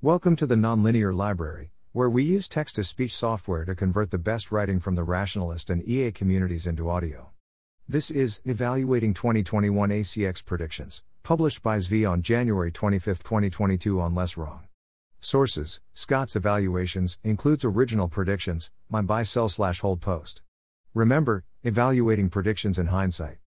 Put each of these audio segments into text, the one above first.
Welcome to the Nonlinear Library, where we use text to speech software to convert the best writing from the rationalist and EA communities into audio. This is Evaluating 2021 ACX Predictions, published by Zvi on January 25, 2022 on Less Wrong. Sources Scott's Evaluations includes original predictions, my buy sell slash hold post. Remember, evaluating predictions in hindsight.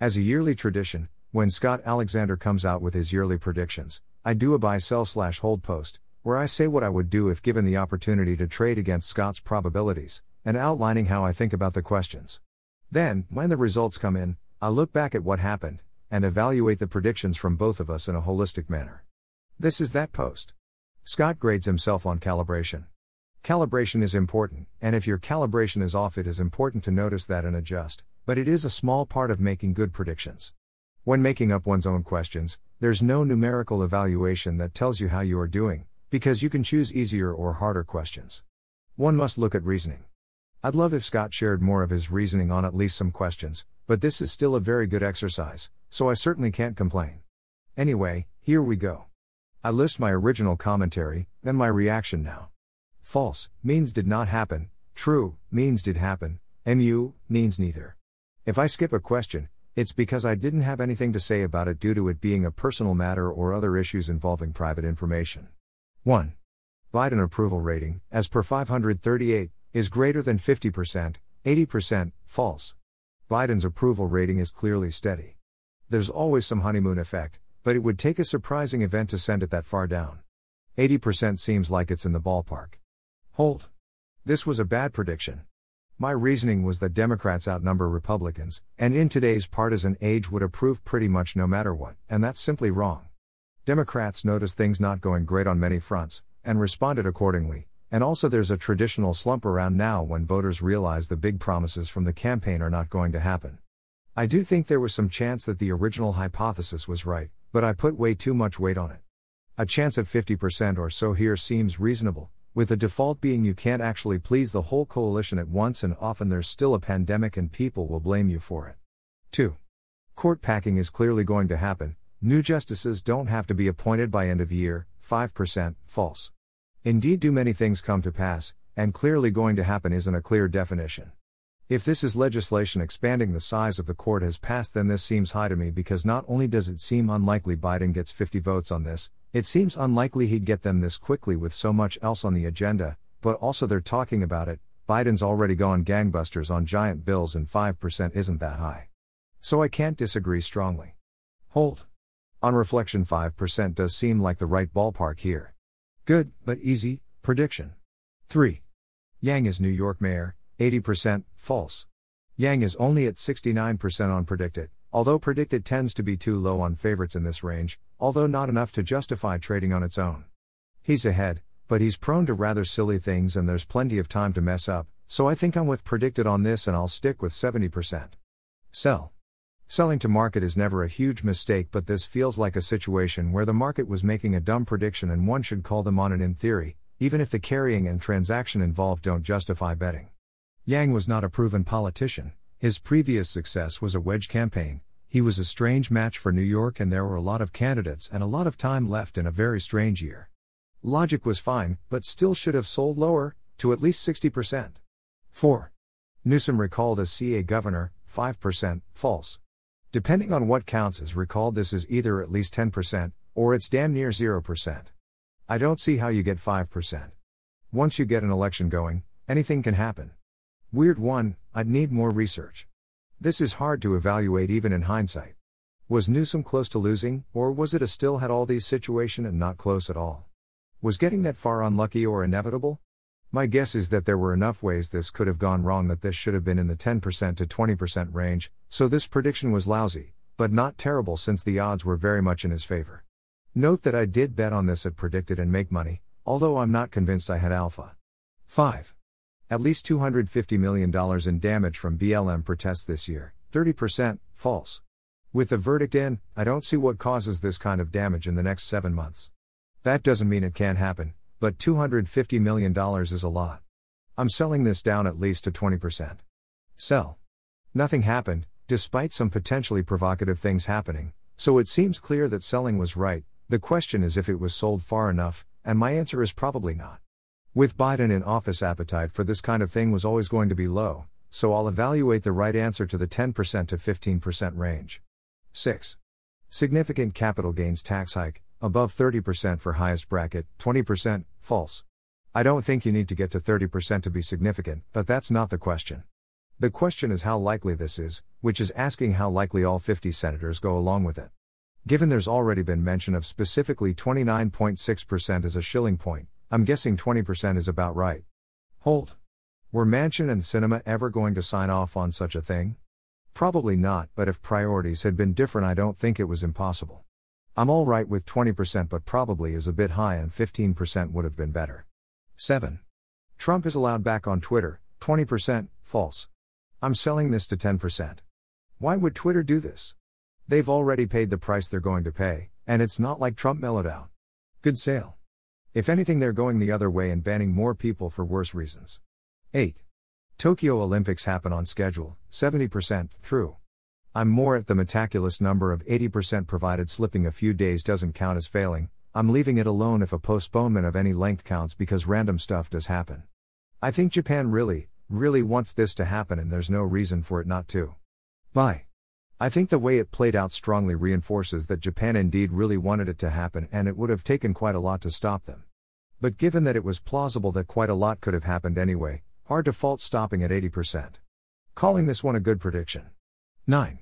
As a yearly tradition, when Scott Alexander comes out with his yearly predictions, I do a buy sell slash hold post, where I say what I would do if given the opportunity to trade against Scott's probabilities, and outlining how I think about the questions. Then, when the results come in, I look back at what happened, and evaluate the predictions from both of us in a holistic manner. This is that post. Scott grades himself on calibration. Calibration is important, and if your calibration is off, it is important to notice that and adjust, but it is a small part of making good predictions. When making up one's own questions, there's no numerical evaluation that tells you how you are doing, because you can choose easier or harder questions. One must look at reasoning. I'd love if Scott shared more of his reasoning on at least some questions, but this is still a very good exercise, so I certainly can't complain. Anyway, here we go. I list my original commentary, then my reaction now. False means did not happen, true means did happen, mu means neither. If I skip a question, it's because I didn't have anything to say about it due to it being a personal matter or other issues involving private information. 1. Biden approval rating, as per 538, is greater than 50%, 80%, false. Biden's approval rating is clearly steady. There's always some honeymoon effect, but it would take a surprising event to send it that far down. 80% seems like it's in the ballpark. Hold. This was a bad prediction. My reasoning was that Democrats outnumber Republicans, and in today's partisan age would approve pretty much no matter what, and that's simply wrong. Democrats noticed things not going great on many fronts, and responded accordingly, and also there's a traditional slump around now when voters realize the big promises from the campaign are not going to happen. I do think there was some chance that the original hypothesis was right, but I put way too much weight on it. A chance of 50% or so here seems reasonable, with the default being you can't actually please the whole coalition at once and often there's still a pandemic and people will blame you for it. 2. Court packing is clearly going to happen. New justices don't have to be appointed by end of year, 5%, false. Indeed, do many things come to pass, and clearly going to happen isn't a clear definition. If this is legislation expanding the size of the court has passed, then this seems high to me because not only does it seem unlikely Biden gets 50 votes on this, it seems unlikely he'd get them this quickly with so much else on the agenda, but also they're talking about it. Biden's already gone gangbusters on giant bills and 5% isn't that high. So I can't disagree strongly. Hold. On reflection, 5% does seem like the right ballpark here. Good, but easy, prediction. 3. Yang is New York mayor, 80%, false. Yang is only at 69% on PredictIt, although PredictIt tends to be too low on favorites in this range, although not enough to justify trading on its own. He's ahead, but he's prone to rather silly things and there's plenty of time to mess up, so I think I'm with PredictIt on this and I'll stick with 70%. Sell. Selling to market is never a huge mistake, but this feels like a situation where the market was making a dumb prediction and one should call them on it in theory, even if the carrying and transaction involved don't justify betting. Yang was not a proven politician, his previous success was a wedge campaign, he was a strange match for New York, and there were a lot of candidates and a lot of time left in a very strange year. Logic was fine, but still should have sold lower, to at least 60%. 4. Newsom recalled as CA governor, 5%, false. Depending on what counts as recalled, this is either at least 10%, or it's damn near 0%. I don't see how you get 5%. Once you get an election going, anything can happen. Weird one, I'd need more research. This is hard to evaluate even in hindsight. Was Newsom close to losing, or was it a still had all these situation and not close at all? Was getting that far unlucky or inevitable? My guess is that there were enough ways this could have gone wrong that this should have been in the 10% to 20% range, so this prediction was lousy, but not terrible since the odds were very much in his favor. Note that I did bet on this at PredictIt and make money, although I'm not convinced I had alpha. 5. At least $250 million in damage from BLM protests this year, 30%, false. With the verdict in, I don't see what causes this kind of damage in the next seven months. That doesn't mean it can't happen, but $250 million is a lot. I'm selling this down at least to 20%. Sell. Nothing happened, despite some potentially provocative things happening, so it seems clear that selling was right. The question is if it was sold far enough, and my answer is probably not. With Biden in office, appetite for this kind of thing was always going to be low, so I'll evaluate the right answer to the 10% to 15% range. 6. Significant capital gains tax hike, above 30% for highest bracket, 20%, false. I don't think you need to get to 30% to be significant, but that's not the question. The question is how likely this is, which is asking how likely all 50 senators go along with it. Given there's already been mention of specifically 29.6% as a Schelling point, I'm guessing 20% is about right. Hold. Were Manchin and Sinema ever going to sign off on such a thing? Probably not, but if priorities had been different, I don't think it was impossible. I'm alright with 20%, but probably is a bit high, and 15% would have been better. 7. Trump is allowed back on Twitter, 20%, false. I'm selling this to 10%. Why would Twitter do this? They've already paid the price they're going to pay, and it's not like Trump mellowed out. Good sale. If anything, they're going the other way and banning more people for worse reasons. 8. Tokyo Olympics happen on schedule, 70%, true. I'm more at the meticulous number of 80% provided slipping a few days doesn't count as failing, I'm leaving it alone if a postponement of any length counts because random stuff does happen. I think Japan really, really wants this to happen and there's no reason for it not to. Buy. I think the way it played out strongly reinforces that Japan indeed really wanted it to happen and it would have taken quite a lot to stop them. But given that it was plausible that quite a lot could have happened anyway, our default stopping at 80%. Calling this one a good prediction. 9.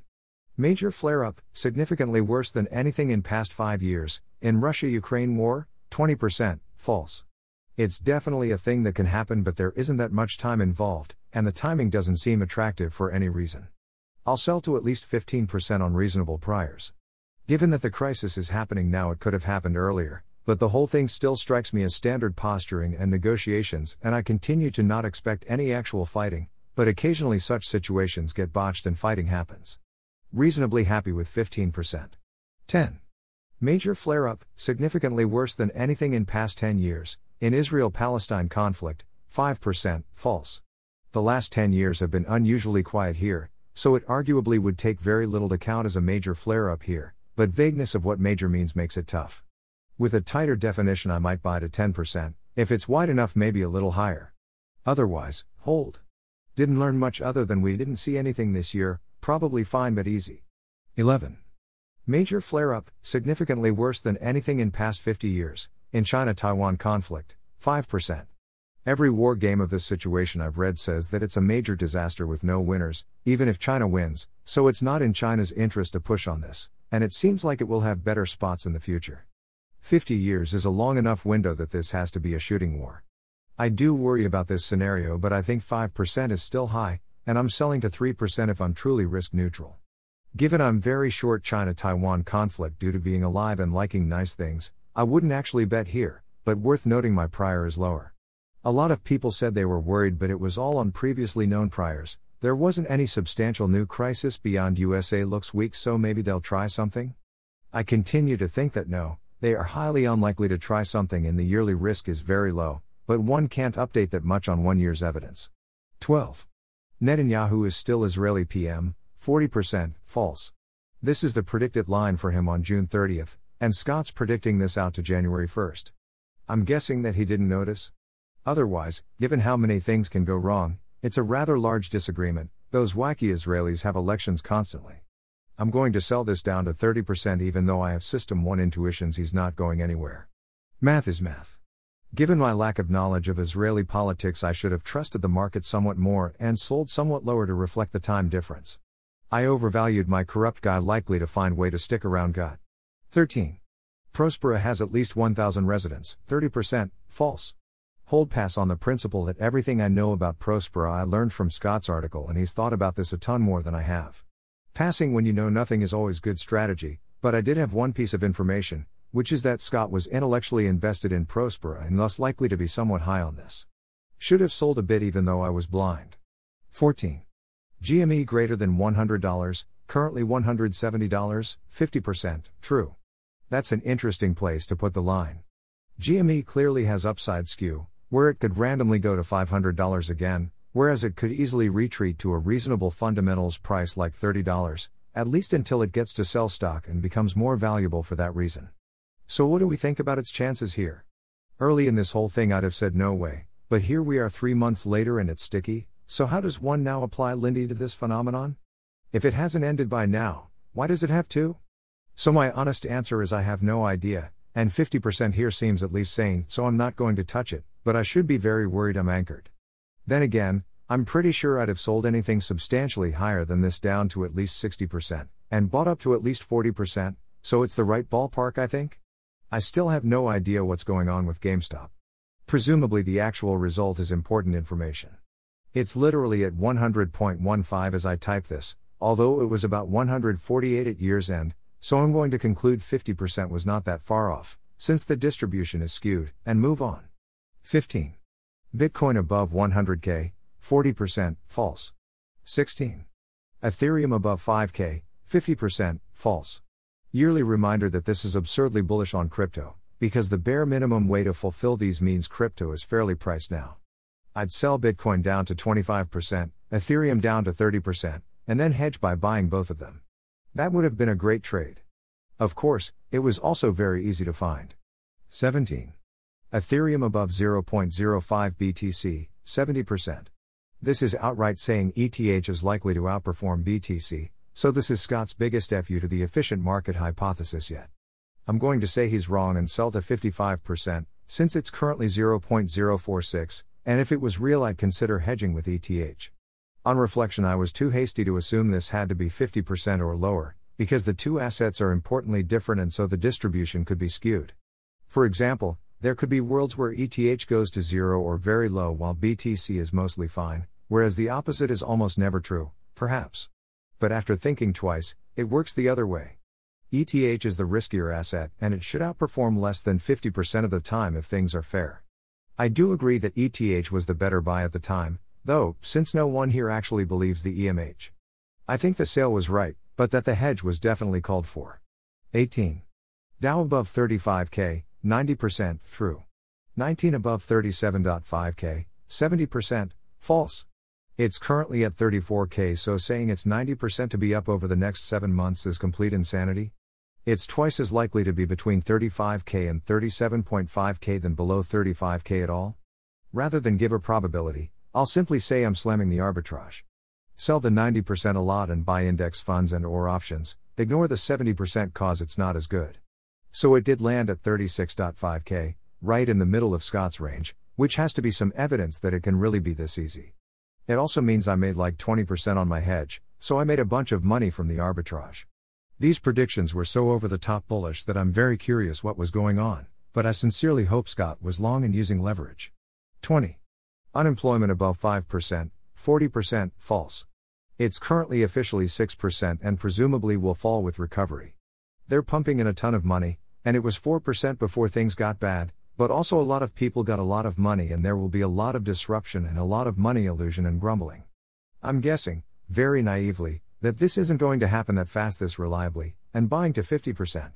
Major flare up, significantly worse than anything in past 5 years, in Russia Ukraine war, 20%, false. It's definitely a thing that can happen, but there isn't that much time involved, and the timing doesn't seem attractive for any reason. I'll sell to at least 15% on reasonable priors. Given that the crisis is happening now, it could have happened earlier, but the whole thing still strikes me as standard posturing and negotiations, and I continue to not expect any actual fighting, but occasionally such situations get botched and fighting happens. Reasonably happy with 15%. 10. Major flare up, significantly worse than anything in past 10 years, in Israel Palestine conflict, 5%, false. The last 10 years have been unusually quiet here, so it arguably would take very little to count as a major flare up here, but vagueness of what major means makes it tough. With a tighter definition, I might buy to 10%, if it's wide enough, maybe a little higher. Otherwise, hold. Didn't learn much other than we didn't see anything this year, Probably fine but easy. 11. Major flare up, significantly worse than anything in past 50 years, in China Taiwan conflict, 5%. Every war game of this situation I've read says that it's a major disaster with no winners, even if China wins, so it's not in China's interest to push on this, and it seems like it will have better spots in the future. 50 years is a long enough window that this has to be a shooting war. I do worry about this scenario, but I think 5% is still high, and I'm selling to 3% if I'm truly risk neutral. Given I'm very short China Taiwan conflict due to being alive and liking nice things, I wouldn't actually bet here, but worth noting my prior is lower. A lot of people said they were worried, but it was all on previously known priors. There wasn't any substantial new crisis beyond USA looks weak, so maybe they'll try something? I continue to think that no, they are highly unlikely to try something and the yearly risk is very low, but one can't update that much on one year's evidence. 12. Netanyahu is still Israeli PM, 40%, false. This is the predicted line for him on June 30th, and Scott's predicting this out to January 1st. I'm guessing that he didn't notice? Otherwise, given how many things can go wrong, it's a rather large disagreement. Those wacky Israelis have elections constantly. I'm going to sell this down to 30% even though I have System 1 intuitions he's not going anywhere. Math is math. Given my lack of knowledge of Israeli politics, I should have trusted the market somewhat more and sold somewhat lower to reflect the time difference. I overvalued my corrupt guy likely to find way to stick around gut. 13. Prospera has at least 1,000 residents, 30%, false. Hold pass on the principle that everything I know about Prospera I learned from Scott's article and he's thought about this a ton more than I have. Passing when you know nothing is always good strategy, but I did have one piece of information, which is that Scott was intellectually invested in Prospera and thus likely to be somewhat high on this. Should have sold a bit even though I was blind. 14. GME greater than $100, currently $170, 50%, true. That's an interesting place to put the line. GME clearly has upside skew, where it could randomly go to $500 again, whereas it could easily retreat to a reasonable fundamentals price like $30, at least until it gets to sell stock and becomes more valuable for that reason. So, what do we think about its chances here? Early in this whole thing, I'd have said no way, but here we are three months later and it's sticky, so how does one now apply Lindy to this phenomenon? If it hasn't ended by now, why does it have to? So my honest answer is I have no idea, and 50% here seems at least sane, so I'm not going to touch it, but I should be very worried I'm anchored. Then again, I'm pretty sure I'd have sold anything substantially higher than this down to at least 60%, and bought up to at least 40%, so it's the right ballpark, I think? I still have no idea what's going on with GameStop. Presumably, the actual result is important information. It's literally at 100.15 as I type this, although it was about 148 at year's end, so I'm going to conclude 50% was not that far off, since the distribution is skewed, and move on. 15. Bitcoin above 100k, 40%, false. 16. Ethereum above 5k, 50%, false. Yearly reminder that this is absurdly bullish on crypto, because the bare minimum way to fulfill these means crypto is fairly priced now. I'd sell Bitcoin down to 25%, Ethereum down to 30%, and then hedge by buying both of them. That would have been a great trade. Of course, it was also very easy to find. 17. Ethereum above 0.05 BTC, 70%. This is outright saying ETH is likely to outperform BTC, so this is Scott's biggest FU to the efficient market hypothesis yet. I'm going to say he's wrong and sell to 55%, since it's currently 0.046, and if it was real, I'd consider hedging with ETH. On reflection, I was too hasty to assume this had to be 50% or lower, because the two assets are importantly different and so the distribution could be skewed. For example, there could be worlds where ETH goes to zero or very low while BTC is mostly fine, whereas the opposite is almost never true, perhaps. But after thinking twice, it works the other way. ETH is the riskier asset, and it should outperform less than 50% of the time if things are fair. I do agree that ETH was the better buy at the time, Though, since no one here actually believes the EMH. I think the sale was right, but that the hedge was definitely called for. 18. Dow above 35k, 90%, true. 19 above 37.5k, 70%, false. It's currently at 34k, so saying it's 90% to be up over the next 7 months is complete insanity. It's twice as likely to be between 35k and 37.5k than below 35k at all. Rather than give a probability, I'll simply say I'm slamming the arbitrage. Sell the 90% a lot and buy index funds and or options, ignore the 70% cause it's not as good. So it did land at 36.5k, right in the middle of Scott's range, which has to be some evidence that it can really be this easy. It also means I made like 20% on my hedge, so I made a bunch of money from the arbitrage. These predictions were so over the top bullish that I'm very curious what was going on, but I sincerely hope Scott was long and using leverage. 20. Unemployment above 5%, 40%, false. It's currently officially 6% and presumably will fall with recovery. They're pumping in a ton of money, and it was 4% before things got bad, but also a lot of people got a lot of money and there will be a lot of disruption and a lot of money illusion and grumbling. I'm guessing, very naively, that this isn't going to happen that fast this reliably, and buying to 50%.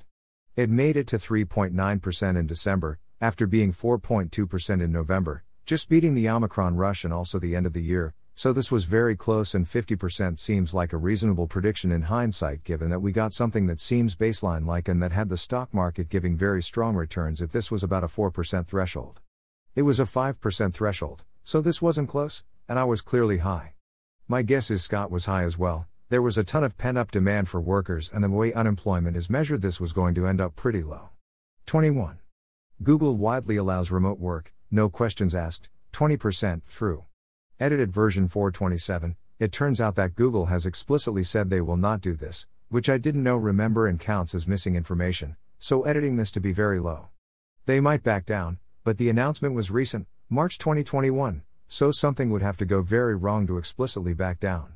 It made it to 3.9% in December, after being 4.2% in November, just beating the Omicron rush and also the end of the year, so this was very close and 50% seems like a reasonable prediction in hindsight given that we got something that seems baseline like and that had the stock market giving very strong returns if this was about a 4% threshold. It was a 5% threshold, so this wasn't close, and I was clearly high. My guess is Scott was high as well. There was a ton of pent up demand for workers, and the way unemployment is measured, this was going to end up pretty low. 21. Google widely allows remote work, no questions asked, 20%, true. Edited version 427, it turns out that Google has explicitly said they will not do this, which I didn't know remember and counts as missing information, so editing this to be very low. They might back down, but the announcement was recent, March 2021, so something would have to go very wrong to explicitly back down.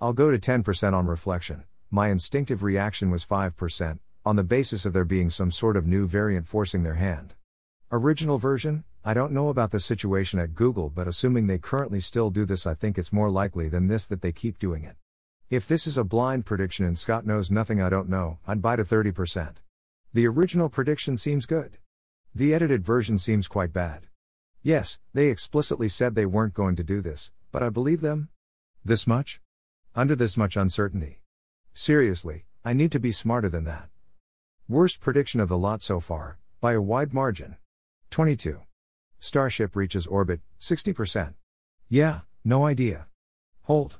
I'll go to 10% on reflection. My instinctive reaction was 5%, on the basis of there being some sort of new variant forcing their hand. Original version, I don't know about the situation at Google, but assuming they currently still do this, I think it's more likely than this that they keep doing it. If this is a blind prediction and Scott knows nothing I don't know, I'd buy to 30%. The original prediction seems good. The edited version seems quite bad. Yes, they explicitly said they weren't going to do this, but I believe them? This much? Under this much uncertainty. Seriously, I need to be smarter than that. Worst prediction of the lot so far, by a wide margin. 22. Starship reaches orbit, 60%. Yeah, no idea. Hold.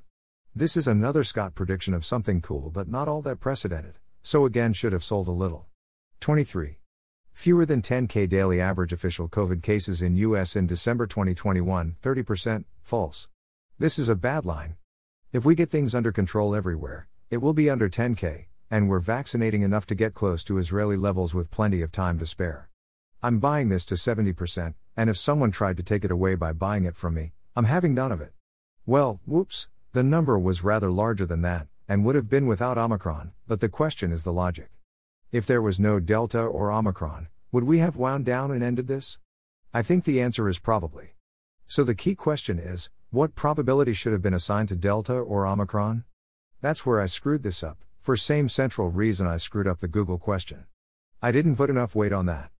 This is another Scott prediction of something cool but not all that precedented, so again should have sold a little. 23. Fewer than 10k daily average official COVID cases in US in December 2021, 30%, false. This is a bad line. If we get things under control everywhere, it will be under 10k, and we're vaccinating enough to get close to Israeli levels with plenty of time to spare. I'm buying this to 70%, and if someone tried to take it away by buying it from me, I'm having none of it. Well, whoops, the number was rather larger than that, and would have been without Omicron, but the question is the logic. If there was no Delta or Omicron, would we have wound down and ended this? I think the answer is probably. So the key question is what probability should have been assigned to Delta or Omicron? That's where I screwed this up, for same central reason I screwed up the Google question. I didn't put enough weight on that.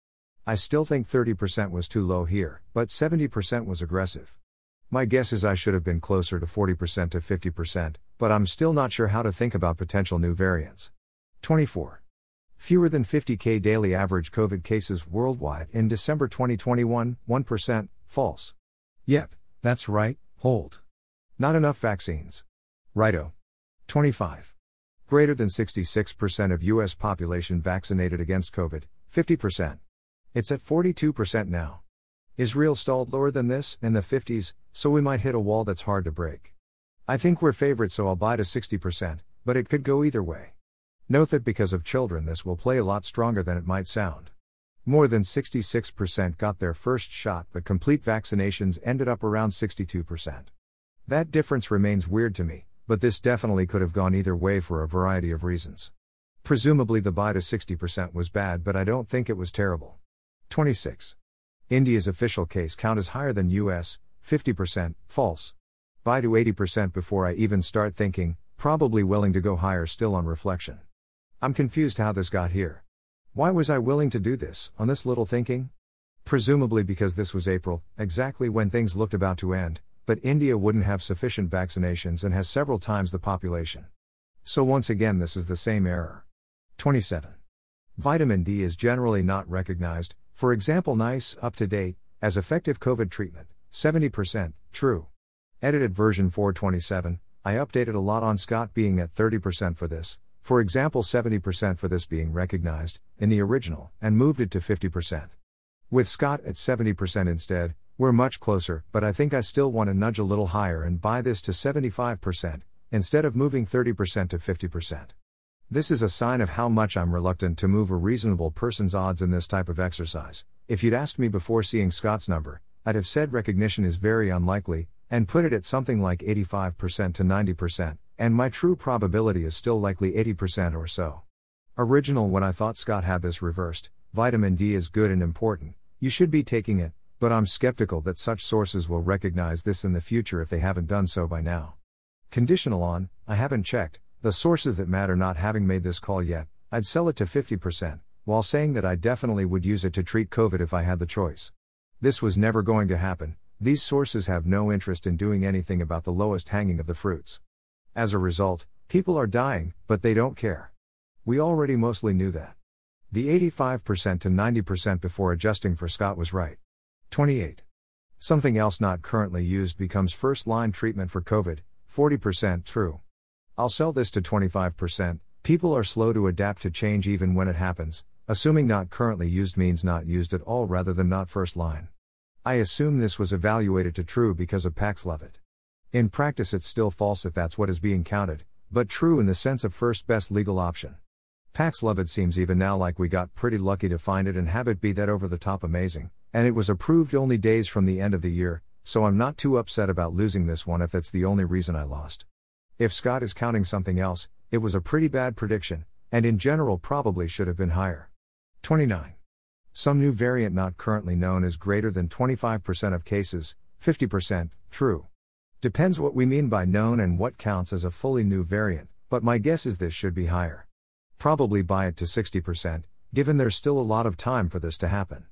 I still think 30% was too low here, but 70% was aggressive. My guess is I should have been closer to 40% to 50%, but I'm still not sure how to think about potential new variants. 24. Fewer than 50k daily average COVID cases worldwide in December 2021, 1%, false. Yep, that's right, hold. Not enough vaccines. Righto. 25. Greater than 66% of US population vaccinated against COVID, 50%. It's at 42% now. Israel stalled lower than this, in the 50s, so we might hit a wall that's hard to break. I think we're favored, so I'll buy to 60%, but it could go either way. Note that because of children, this will play a lot stronger than it might sound. More than 66% got their first shot, but complete vaccinations ended up around 62%. That difference remains weird to me, but this definitely could have gone either way for a variety of reasons. Presumably, the buy to 60% was bad, but I don't think it was terrible. 26. India's official case count is higher than US, 50%, false. Buy to 80% before I even start thinking, probably willing to go higher still on reflection. I'm confused how this got here. Why was I willing to do this, on this little thinking? Presumably because this was April, exactly when things looked about to end, but India wouldn't have sufficient vaccinations and has several times the population. So once again, this is the same error. 27. Vitamin D is generally not recognized, for example, nice, up to date, as effective COVID treatment, 70%, true. Edited version 427, I updated a lot on Scott being at 30% for this, for example 70% for this being recognized, in the original, and moved it to 50%. With Scott at 70% instead, we're much closer, but I think I still want to nudge a little higher and buy this to 75%, instead of moving 30% to 50%. This is a sign of how much I'm reluctant to move a reasonable person's odds in this type of exercise. If you'd asked me before seeing Scott's number, I'd have said recognition is very unlikely, and put it at something like 85% to 90%, and my true probability is still likely 80% or so. Original when I thought Scott had this reversed, vitamin D is good and important, you should be taking it, but I'm skeptical that such sources will recognize this in the future if they haven't done so by now. Conditional on, I haven't checked, the sources that matter not having made this call yet, I'd sell it to 50%, while saying that I definitely would use it to treat COVID if I had the choice. This was never going to happen, these sources have no interest in doing anything about the lowest hanging of the fruits. As a result, people are dying, but they don't care. We already mostly knew that. The 85% to 90% before adjusting for Scott was right. 28. Something else not currently used becomes first line treatment for COVID, 40% true. I'll sell this to 25%. People are slow to adapt to change even when it happens, assuming not currently used means not used at all rather than not first line. I assume this was evaluated to true because of Paxlovid. In practice, it's still false if that's what is being counted, but true in the sense of first best legal option. Paxlovid seems even now like we got pretty lucky to find it and have it be that over the top amazing, and it was approved only days from the end of the year, so I'm not too upset about losing this one if that's the only reason I lost. If Scott is counting something else, it was a pretty bad prediction, and in general probably should have been higher. 29. Some new variant not currently known is greater than 25% of cases, 50%, true. Depends what we mean by known and what counts as a fully new variant, but my guess is this should be higher. Probably buy it to 60%, given there's still a lot of time for this to happen.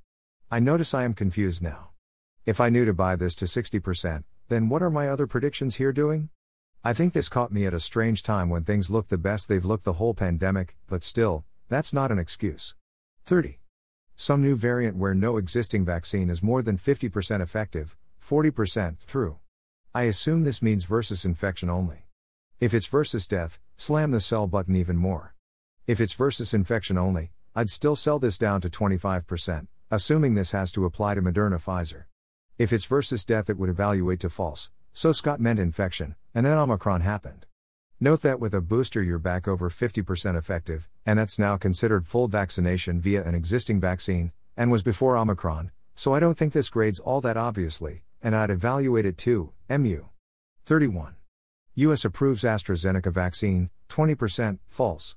I notice I am confused now. If I knew to buy this to 60%, then what are my other predictions here doing? I think this caught me at a strange time when things look the best they've looked the whole pandemic, but still, that's not an excuse. 30. Some new variant where no existing vaccine is more than 50% effective, 40% true. I assume this means versus infection only. If it's versus death, slam the sell button even more. If it's versus infection only, I'd still sell this down to 25%, assuming this has to apply to Moderna Pfizer. If it's versus death, it would evaluate to false, so Scott meant infection, and then Omicron happened. Note that with a booster, you're back over 50% effective, and that's now considered full vaccination via an existing vaccine, and was before Omicron, so I don't think this grades all that obviously, and I'd evaluate it too, MU. 31. US approves AstraZeneca vaccine, 20%, false.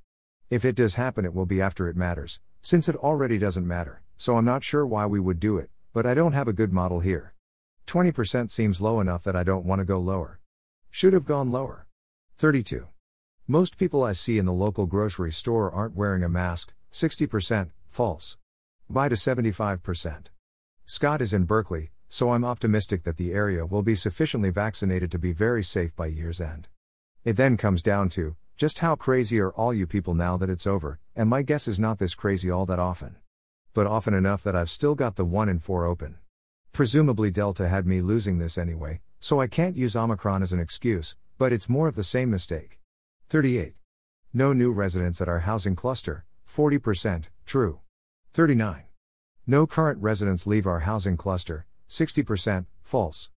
If it does happen, it will be after it matters, since it already doesn't matter, so I'm not sure why we would do it, but I don't have a good model here. 20% seems low enough that I don't want to go lower. Should have gone lower. 32. Most people I see in the local grocery store aren't wearing a mask, 60%, false. Buy to 75%. Scott is in Berkeley, so I'm optimistic that the area will be sufficiently vaccinated to be very safe by year's end. It then comes down to just how crazy are all you people now that it's over, and my guess is not this crazy all that often. But often enough that I've still got the 1 in 4 open. Presumably Delta had me losing this anyway, so I can't use Omicron as an excuse, but it's more of the same mistake. 38. No new residents at our housing cluster, 40%, true. 39. No current residents leave our housing cluster, 60%, false.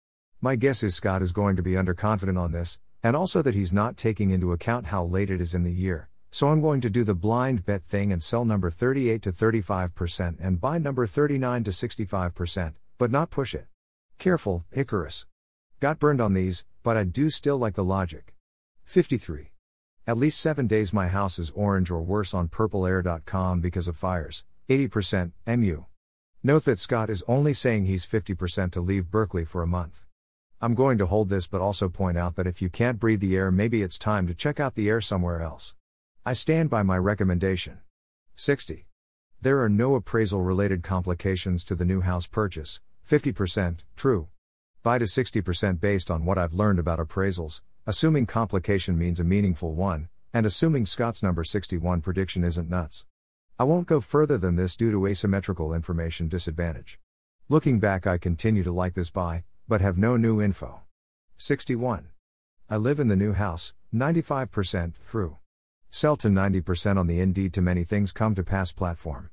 My guess is Scott is going to be underconfident on this, and also that he's not taking into account how late it is in the year, so I'm going to do the blind bet thing and sell number 38 to 35% and buy number 39 to 65%, but not push it. Careful, Icarus. Got burned on these, but I do still like the logic. 53. At least 7 days my house is orange or worse on purpleair.com because of fires. 80% MU. Note that Scott is only saying he's 50% to leave Berkeley for a month. I'm going to hold this but also point out that if you can't breathe the air, maybe it's time to check out the air somewhere else. I stand by my recommendation. 60. There are no appraisal related complications to the new house purchase, 50%, true buy to 60% based on what I've learned about appraisals, assuming complication means a meaningful one, and assuming Scott's number 61 prediction isn't nuts. I won't go further than this due to asymmetrical information disadvantage. Looking back, I continue to like this buy, but have no new info. 61. I live in the new house, 95%, true. Sell to 90% on the indeed to many things come to pass platform.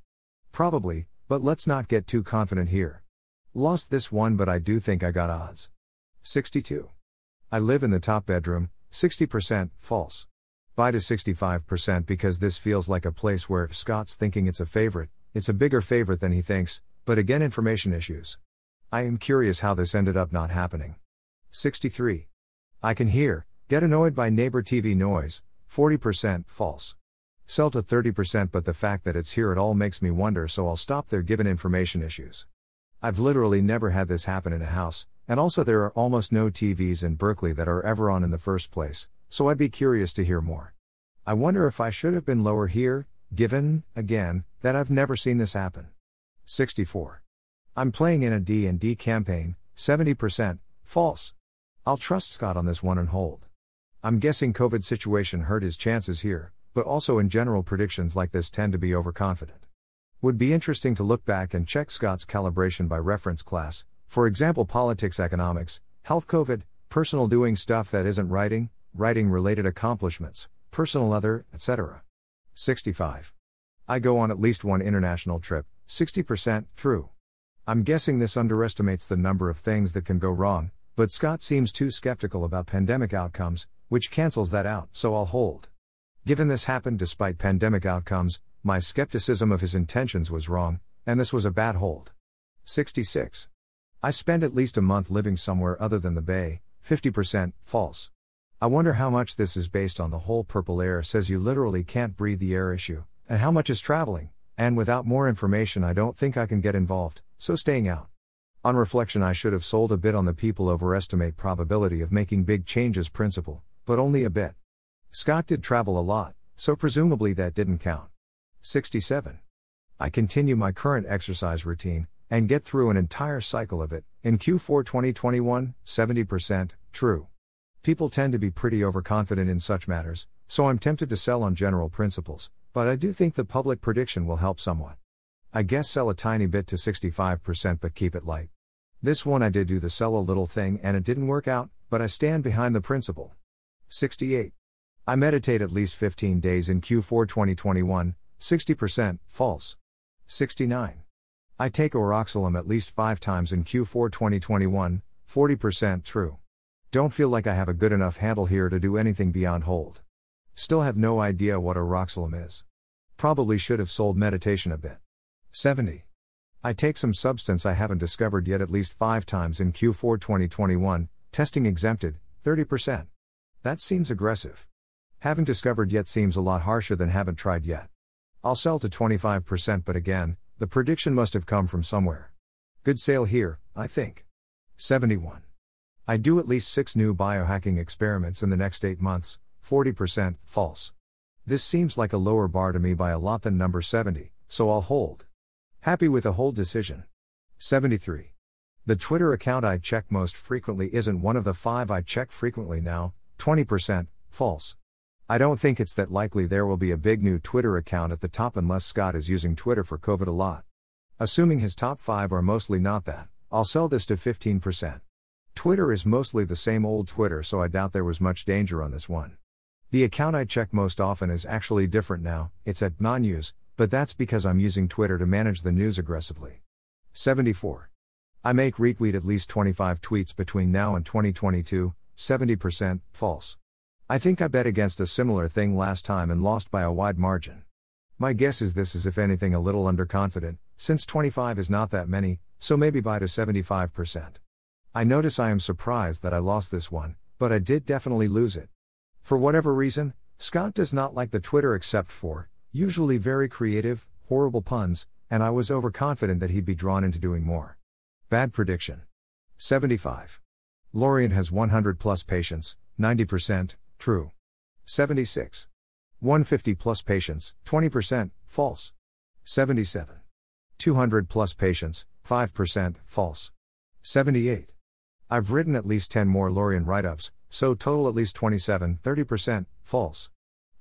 Probably, but let's not get too confident here. Lost this one, but I do think I got odds. 62. I live in the top bedroom, 60%, false. Buy to 65% because this feels like a place where if Scott's thinking it's a favorite, it's a bigger favorite than he thinks, but again, information issues. I am curious how this ended up not happening. 63. I can hear, get annoyed by neighbor TV noise, 40%, false. Sell to 30%, but the fact that it's here at all makes me wonder, so I'll stop there given information issues. I've literally never had this happen in a house, and also there are almost no TVs in Berkeley that are ever on in the first place, so I'd be curious to hear more. I wonder if I should have been lower here, given, again, that I've never seen this happen. 64. I'm playing in a D&D campaign, 70%, false. I'll trust Scott on this one and hold. I'm guessing COVID situation hurt his chances here, but also in general predictions like this tend to be overconfident. Would be interesting to look back and check Scott's calibration by reference class, for example, politics, economics, health, COVID, personal doing stuff that isn't writing, writing related accomplishments, personal other, etc. 65. I go on at least one international trip, 60%, true. I'm guessing this underestimates the number of things that can go wrong, but Scott seems too skeptical about pandemic outcomes, which cancels that out, so I'll hold. Given this happened despite pandemic outcomes, my skepticism of his intentions was wrong, and this was a bad hold. 66. I spend at least a month living somewhere other than the Bay, 50%, false. I wonder how much this is based on the whole purple air says you literally can't breathe the air issue, and how much is traveling, and without more information, I don't think I can get involved, so staying out. On reflection, I should have sold a bit on the people overestimate probability of making big changes principle, but only a bit. Scott did travel a lot, so presumably that didn't count. 67. I continue my current exercise routine and get through an entire cycle of it in Q4 2021, 70%, true. People tend to be pretty overconfident in such matters, so I'm tempted to sell on general principles, but I do think the public prediction will help somewhat. I guess sell a tiny bit to 65% but keep it light. This one I did do the sell a little thing and it didn't work out, but I stand behind the principle. 68. I meditate at least 15 days in Q4 2021, 60%, false. 69. I take Oroxylum at least 5 times in Q4 2021, 40% true. Don't feel like I have a good enough handle here to do anything beyond hold. Still have no idea what Oroxylum is. Probably should have sold meditation a bit. 70. I take some substance I haven't discovered yet at least 5 times in Q4 2021, testing exempted, 30%. That seems aggressive. Haven't discovered yet seems a lot harsher than haven't tried yet. I'll sell to 25%, but again, the prediction must have come from somewhere. Good sale here, I think. 71. I do at least 6 new biohacking experiments in the next 8 months, 40%, false. This seems like a lower bar to me by a lot than number 70, so I'll hold. Happy with a hold decision. 73. The Twitter account I check most frequently isn't one of the five I check frequently now, 20%, false. I don't think it's that likely there will be a big new Twitter account at the top unless Scott is using Twitter for COVID a lot. Assuming his top 5 are mostly not that, I'll sell this to 15%. Twitter is mostly the same old Twitter, so I doubt there was much danger on this one. The account I check most often is actually different now, it's at use, but that's because I'm using Twitter to manage the news aggressively. 74. I make retweet at least 25 tweets between now and 2022, 70%, false. I think I bet against a similar thing last time and lost by a wide margin. My guess is this is if anything a little underconfident, since 25 is not that many, so maybe buy to 75%. I notice I am surprised that I lost this one, but I did definitely lose it. For whatever reason, Scott does not like the Twitter except for, usually very creative, horrible puns, and I was overconfident that he'd be drawn into doing more. Bad prediction. 75. Lorien has 100 plus patients, 90%, true. 76. 150 plus patients, 20%, false. 77. 200 plus patients, 5%, false. 78. I've written at least 10 more Lorien write ups, so total at least 27, 30%, false.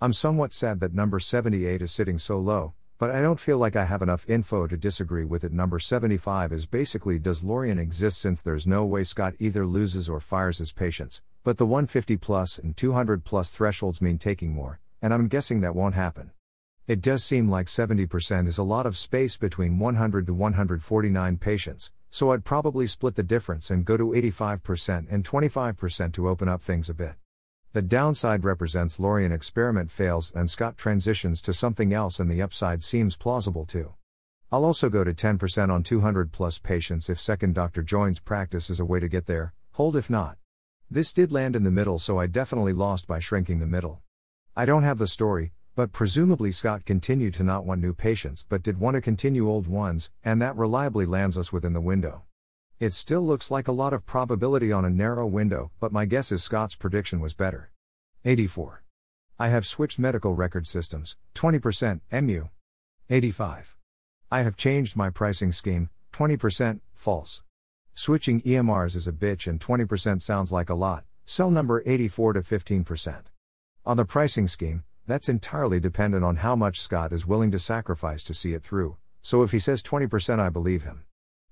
I'm somewhat sad that number 78 is sitting so low, but I don't feel like I have enough info to disagree with it. Number 75 is basically Does Lorien exist since there's no way Scott either loses or fires his patients, but the 150 plus and 200 plus thresholds mean taking more, and I'm guessing that won't happen. It does seem like 70% is a lot of space between 100 to 149 patients, so I'd probably split the difference and go to 85% and 25% to open up things a bit. The downside represents Lorien experiment fails and Scott transitions to something else, and the upside seems plausible too. I'll also go to 10% on 200 plus patients if second doctor joins practice as a way to get there, hold if not. This did land in the middle, so I definitely lost by shrinking the middle. I don't have the story, but presumably Scott continued to not want new patients but did want to continue old ones, and that reliably lands us within the window. It still looks like a lot of probability on a narrow window, but my guess is Scott's prediction was better. 84. I have switched medical record systems, 20%, MU. 85. I have changed my pricing scheme, 20%, false. Switching EMRs is a bitch and 20% sounds like a lot, sell number 84 to 15%. On the pricing scheme, that's entirely dependent on how much Scott is willing to sacrifice to see it through, so if he says 20%, I believe him.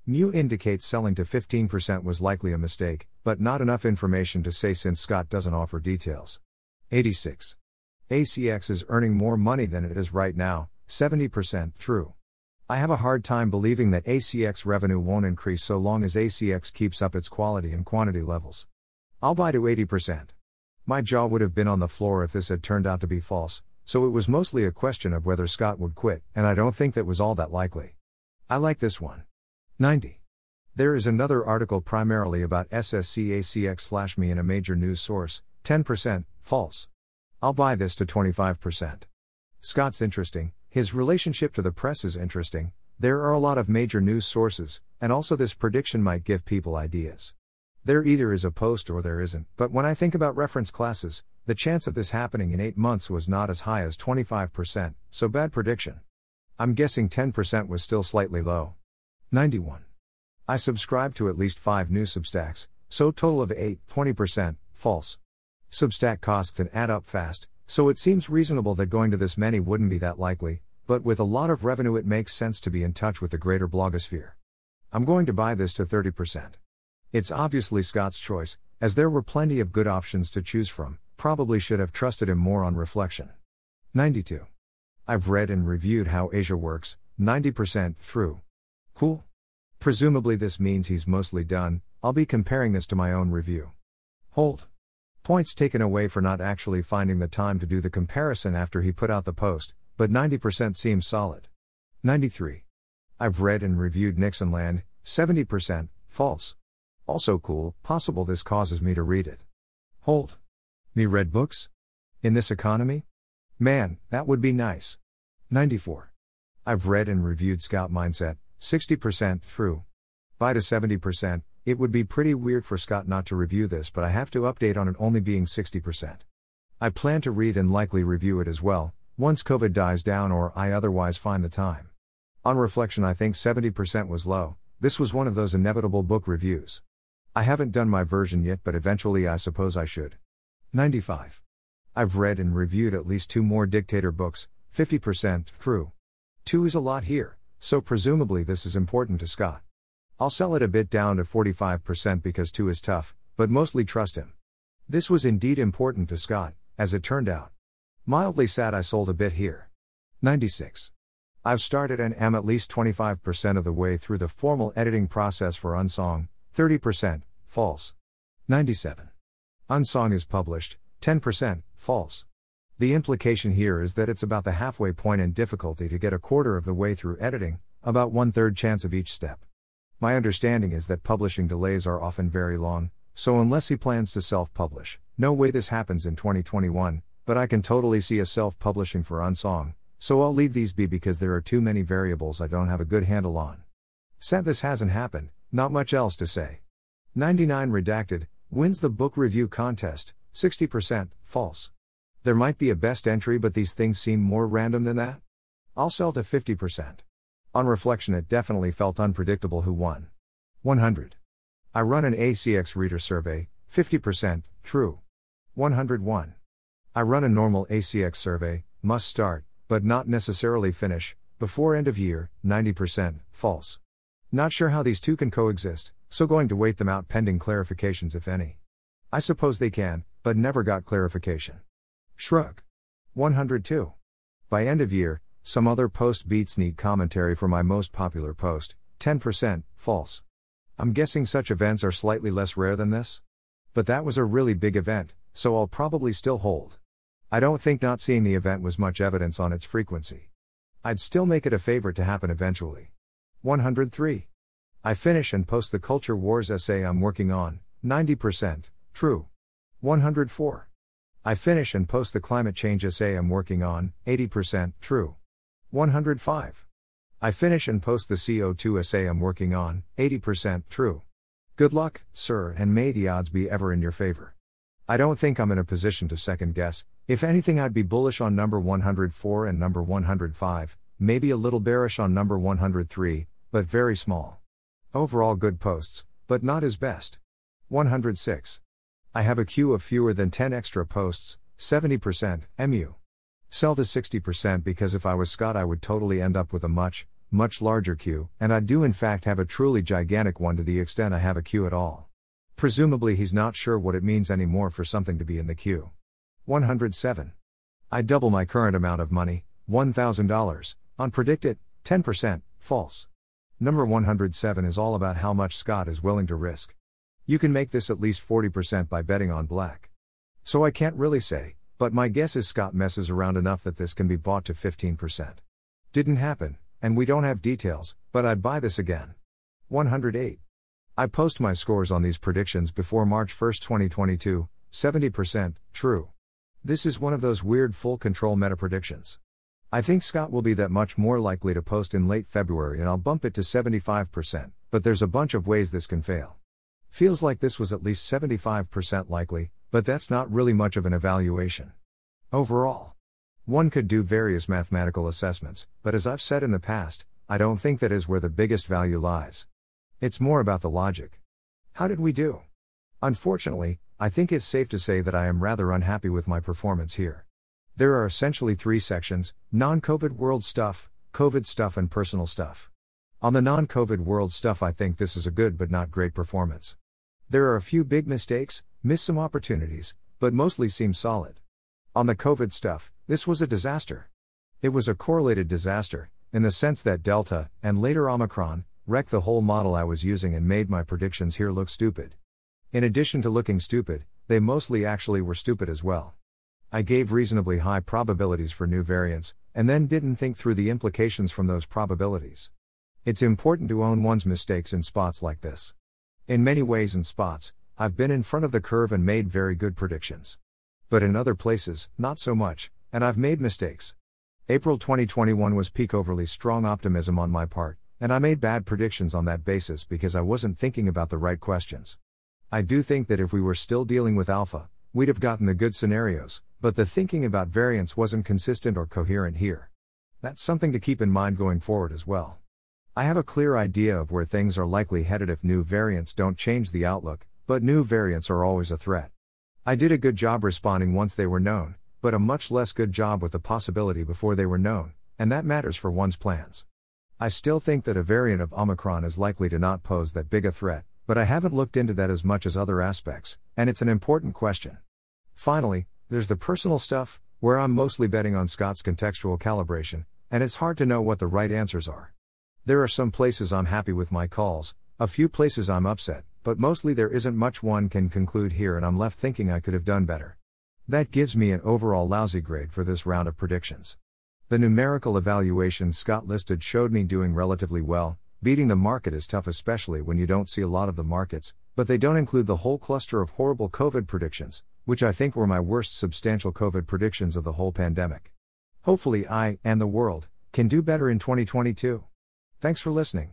Mu indicates selling to 15% was likely a mistake, but not enough information to say since Scott doesn't offer details. 86. ACX is earning more money than it is right now, 70% true. I have a hard time believing that ACX revenue won't increase so long as ACX keeps up its quality and quantity levels. I'll buy to 80%. My jaw would have been on the floor if this had turned out to be false, so it was mostly a question of whether Scott would quit, and I don't think that was all that likely. I like this one. 90. There is another article primarily about SSCACX slash me in a major news source, 10%, false. I'll buy this to 25%. Scott's interesting, his relationship to the press is interesting, there are a lot of major news sources, and also this prediction might give people ideas. There either is a post or there isn't, but when I think about reference classes, the chance of this happening in 8 months was not as high as 25%, so bad prediction. I'm guessing 10% was still slightly low. 91. I subscribe to at least 5 new Substacks, so total of 8, 20%, false. Substack costs and add up fast, so it seems reasonable that going to this many wouldn't be that likely, but with a lot of revenue, it makes sense to be in touch with the greater blogosphere. I'm going to buy this to 30%. It's obviously Scott's choice, as there were plenty of good options to choose from, probably should have trusted him more on reflection. 92. I've read and reviewed how Asia works, 90% through. Cool. Presumably, this means he's mostly done, I'll be comparing this to my own review. Hold. Points taken away for not actually finding the time to do the comparison after he put out the post, but 90% seems solid. 93. I've read and reviewed Nixonland, 70%, false. Also cool, possible this causes me to read it. Hold. Me read books? In this economy? Man, that would be nice. 94. I've read and reviewed Scout Mindset, 60% true. Buy to 70%, it would be pretty weird for Scott not to review this, but I have to update on it only being 60%. I plan to read and likely review it as well, once COVID dies down or I otherwise find the time. On reflection, I think 70% was low, this was one of those inevitable book reviews. I haven't done my version yet, but eventually I suppose I should. 95. I've read and reviewed at least two more dictator books, 50% true. Two is a lot here, so presumably this is important to Scott. I'll sell it a bit down to 45% because two is tough, but mostly trust him. This was indeed important to Scott, as it turned out. Mildly sad I sold a bit here. 96. I've started and am at least 25% of the way through the formal editing process for Unsong, 30%, false. 97. Unsong is published, 10%, false. The implication here is that it's about the halfway point in difficulty to get a quarter of the way through editing, about one third chance of each step. My understanding is that publishing delays are often very long, so unless he plans to self publish, no way this happens in 2021, but I can totally see a self publishing for Unsong, so I'll leave these be because there are too many variables I don't have a good handle on. Said this hasn't happened, not much else to say. 99 Redacted wins the book review contest, 60%, false. There might be a best entry, but these things seem more random than that. I'll sell to 50%. On reflection, it definitely felt unpredictable who won. 100. I run an ACX reader survey, 50%, true. 101. I run a normal ACX survey, must start, but not necessarily finish, before end of year, 90%, false. Not sure how these two can coexist, so going to wait them out pending clarifications if any. I suppose they can, but never got clarification. Shrug. 102. By end of year, some other post beats need commentary for my most popular post, 10%, false. I'm guessing such events are slightly less rare than this? But that was a really big event, so I'll probably still hold. I don't think not seeing the event was much evidence on its frequency. I'd still make it a favor to happen eventually. 103. I finish and post the Culture Wars essay I'm working on, 90%, true. 104. I finish and post the climate change essay I'm working on, 80% true. 105. I finish and post the CO2 essay I'm working on, 80% true. Good luck, sir, and may the odds be ever in your favor. I don't think I'm in a position to second guess, if anything, I'd be bullish on number 104 and number 105, maybe a little bearish on number 103, but very small. Overall, good posts, but not his best. 106. I have a queue of fewer than 10 extra posts, 70%, MU. Sell to 60% because if I was Scott, I would totally end up with a much, much larger queue, and I do in fact have a truly gigantic one to the extent I have a queue at all. Presumably, he's not sure what it means anymore for something to be in the queue. 107. I double my current amount of money, $1,000, on PredictIt, 10%, false. Number 107 is all about how much Scott is willing to risk. You can make this at least 40% by betting on black. So I can't really say, but my guess is Scott messes around enough that this can be bought to 15%. Didn't happen, and we don't have details, but I'd buy this again. 108. I post my scores on these predictions before March 1, 2022, 70%, true. This is one of those weird full control meta predictions. I think Scott will be that much more likely to post in late February and I'll bump it to 75%, but there's a bunch of ways this can fail. Feels like this was at least 75% likely, but that's not really much of an evaluation. Overall, one could do various mathematical assessments, but as I've said in the past, I don't think that is where the biggest value lies. It's more about the logic. How did we do? Unfortunately, I think it's safe to say that I am rather unhappy with my performance here. There are essentially three sections non COVID world stuff, COVID stuff, and personal stuff. On the non COVID world stuff, I think this is a good but not great performance. There are a few big mistakes, missed some opportunities, but mostly seem solid. On the COVID stuff, this was a disaster. It was a correlated disaster, in the sense that Delta, and later Omicron, wrecked the whole model I was using and made my predictions here look stupid. In addition to looking stupid, they mostly actually were stupid as well. I gave reasonably high probabilities for new variants, and then didn't think through the implications from those probabilities. It's important to own one's mistakes in spots like this. In many ways and spots, I've been in front of the curve and made very good predictions. But in other places, not so much, and I've made mistakes. April 2021 was peak overly strong optimism on my part, and I made bad predictions on that basis because I wasn't thinking about the right questions. I do think that if we were still dealing with alpha, we'd have gotten the good scenarios, but the thinking about variance wasn't consistent or coherent here. That's something to keep in mind going forward as well. I have a clear idea of where things are likely headed if new variants don't change the outlook, but new variants are always a threat. I did a good job responding once they were known, but a much less good job with the possibility before they were known, and that matters for one's plans. I still think that a variant of Omicron is likely to not pose that big a threat, but I haven't looked into that as much as other aspects, and it's an important question. Finally, there's the personal stuff, where I'm mostly betting on Scott's contextual calibration, and it's hard to know what the right answers are. There are some places I'm happy with my calls, a few places I'm upset, but mostly there isn't much one can conclude here and I'm left thinking I could have done better. That gives me an overall lousy grade for this round of predictions. The numerical evaluations Scott listed showed me doing relatively well, beating the market is tough especially when you don't see a lot of the markets, but they don't include the whole cluster of horrible COVID predictions, which I think were my worst substantial COVID predictions of the whole pandemic. Hopefully I, and the world, can do better in 2022. Thanks for listening.